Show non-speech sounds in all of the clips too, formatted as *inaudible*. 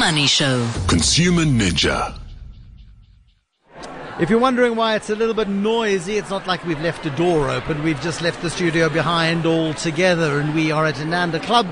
Money Show. Consumer Ninja. If you're wondering why it's a little bit noisy, it's not like we've left a door open. We've just left the studio behind altogether, and we are at Inanda Club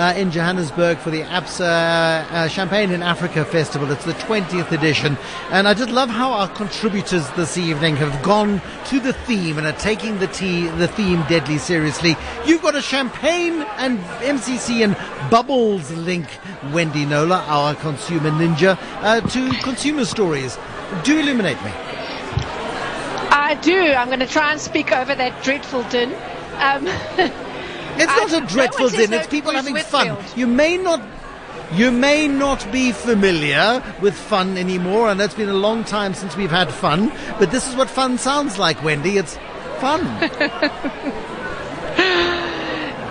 uh, in Johannesburg for the ABSA uh, Champagne in Africa Festival. It's the 20th edition, and I just love how our contributors this evening have gone to the theme and are taking the tea, the theme deadly seriously. You've got a champagne and MCC and bubbles link, Wendy Knowler, our consumer ninja, uh, to consumer stories. Do illuminate me. I do. I'm going to try and speak over that dreadful din. Um, *laughs* it's not a dreadful no din. It's people having fun. You may not. You may not be familiar with fun anymore, and it's been a long time since we've had fun. But this is what fun sounds like, Wendy. It's fun. *laughs*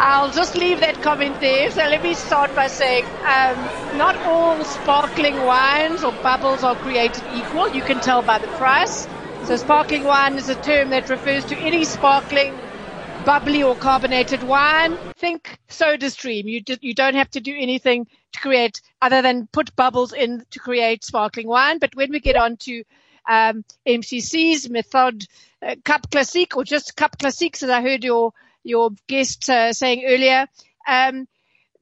I'll just leave that comment there. So let me start by saying, um, not all sparkling wines or bubbles are created equal. You can tell by the price. So sparkling wine is a term that refers to any sparkling, bubbly or carbonated wine. Think soda stream. You, you don't have to do anything to create other than put bubbles in to create sparkling wine. But when we get on to um, MCC's method, uh, Cap Classique or just Cap Classiques, as I heard your your guest uh, saying earlier, um,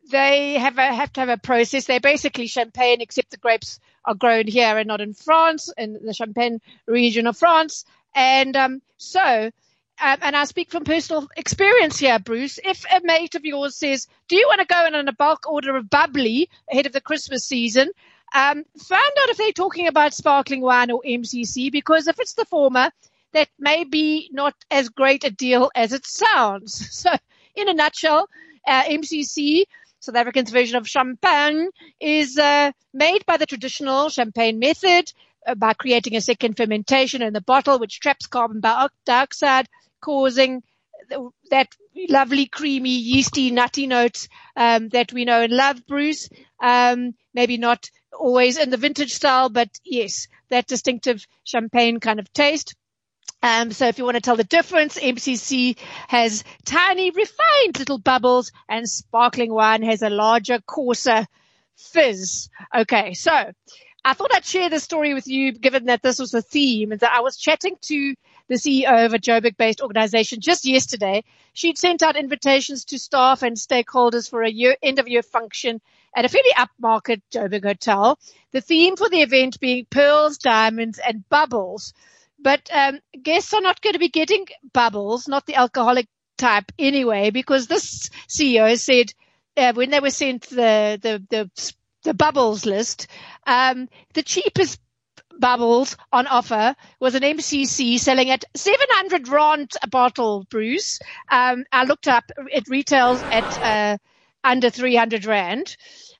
they have a, have to have a process. They're basically champagne, except the grapes are grown here and not in France, in the Champagne region of France. And um, so, um, and I speak from personal experience here, Bruce. If a mate of yours says, "Do you want to go in on a bulk order of bubbly ahead of the Christmas season?" Um, find out if they're talking about sparkling wine or MCC, because if it's the former, that may be not as great a deal as it sounds. *laughs* So, in a nutshell, uh, MCC, South African's version of champagne, is uh, made by the traditional champagne method uh, by creating a second fermentation in the bottle, which traps carbon dioxide, causing that lovely, creamy, yeasty, nutty notes um, that we know and love, Bruce. Um, maybe not always in the vintage style, but yes, that distinctive champagne kind of taste. Um, so if you want to tell the difference, MCC has tiny, refined little bubbles and sparkling wine has a larger, coarser fizz. Okay. So I thought I'd share this story with you, given that this was a theme and that I was chatting to the CEO of a Joburg based organization just yesterday. She'd sent out invitations to staff and stakeholders for a year, end of year function at a fairly upmarket Joburg hotel. The theme for the event being pearls, diamonds and bubbles. But um, guests are not going to be getting bubbles, not the alcoholic type anyway, because this CEO said uh, when they were sent the the the, the bubbles list, um, the cheapest bubbles on offer was an MCC selling at 700 rand a bottle, Bruce. Um, I looked up, it retails at uh, under 300 rand.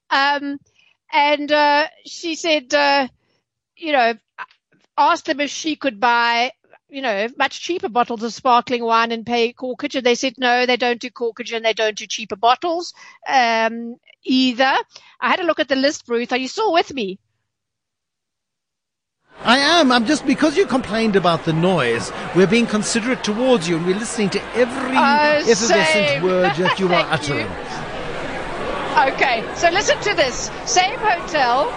Um, and uh, she said, uh, you know, asked them if she could buy, you know, much cheaper bottles of sparkling wine and pay corkage. And they said, no, they don't do corkage and they don't do cheaper bottles um, either. I had a look at the list, Ruth. Are you still with me? I am. I'm just because you complained about the noise. We're being considerate towards you, and we're listening to every uh, effervescent same. word that *laughs* you are uttering. you. Okay, so listen to this. Same hotel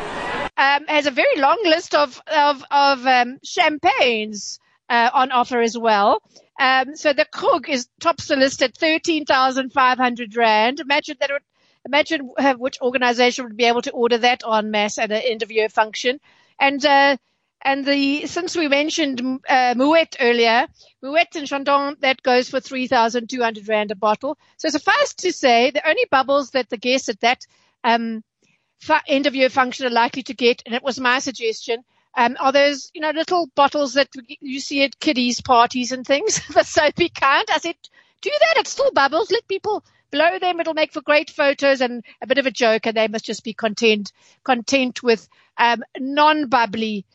um, has a very long list of of, of um, champagnes uh, on offer as well. Um, so the Krug is tops the at thirteen thousand five hundred rand. Imagine that. Would, imagine which organisation would be able to order that en masse at an end of year function. And uh, and the since we mentioned uh, Moet earlier, Moët and Chandon that goes for three thousand two hundred rand a bottle. So suffice to say, the only bubbles that the guests at that um, end of year function are likely to get, and it was my suggestion, um, are those, you know, little bottles that you see at kiddies parties and things, the soapy kind. I said, do that. It's still bubbles. Let people blow them. It'll make for great photos and a bit of a joke. And they must just be content, content with, um, non-bubbly,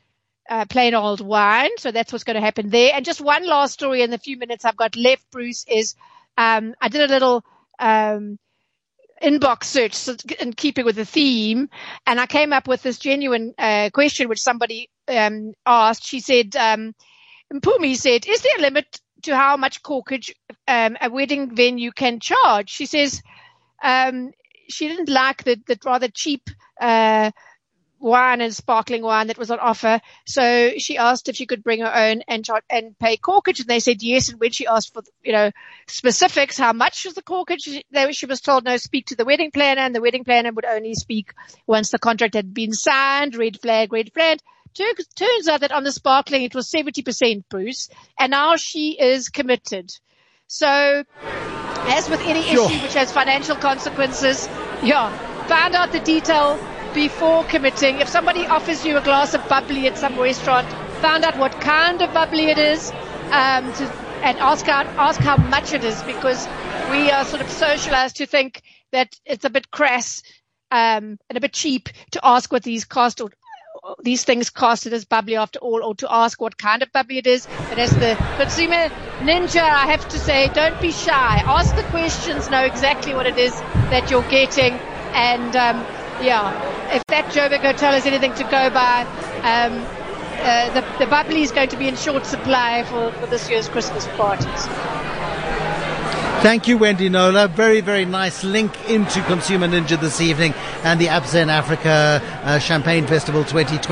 uh, plain old wine. So that's what's going to happen there. And just one last story in the few minutes I've got left, Bruce, is, um, I did a little, um, inbox search in keeping with the theme, and I came up with this genuine uh, question which somebody um, asked. She said, um, Mpumi said, "Is there a limit to how much corkage um, a wedding venue can charge?" She says um, she didn't like the, the rather cheap. Uh, wine and sparkling wine that was on offer. So she asked if she could bring her own and and pay corkage, and they said yes. And when she asked for you know specifics, how much was the corkage, they, she was told no, speak to the wedding planner, and the wedding planner would only speak once the contract had been signed. Red flag, red flag. Turns out that on the sparkling it was 70% Bruce, and now she is committed. So, as with any sure. issue which has financial consequences, yeah, find out the detail before committing. If somebody offers you a glass of bubbly at some restaurant, find out what kind of bubbly it is, um, to, and ask out, ask how much it is, because we are sort of socialized to think that it's a bit crass um, and a bit cheap to ask what these cost or these things cost. It is bubbly after all, or to ask what kind of bubbly it is. But as the consumer ninja, I have to say, don't be shy. Ask the questions, know exactly what it is that you're getting, and um, yeah, if that Joburg Hotel has anything to go by, um, uh, the, the bubbly is going to be in short supply for, for this year's Christmas parties. Thank you, Wendy Knowler. Very, very nice link into Consumer Ninja this evening and the Absa in Africa uh, Champagne Festival 2020.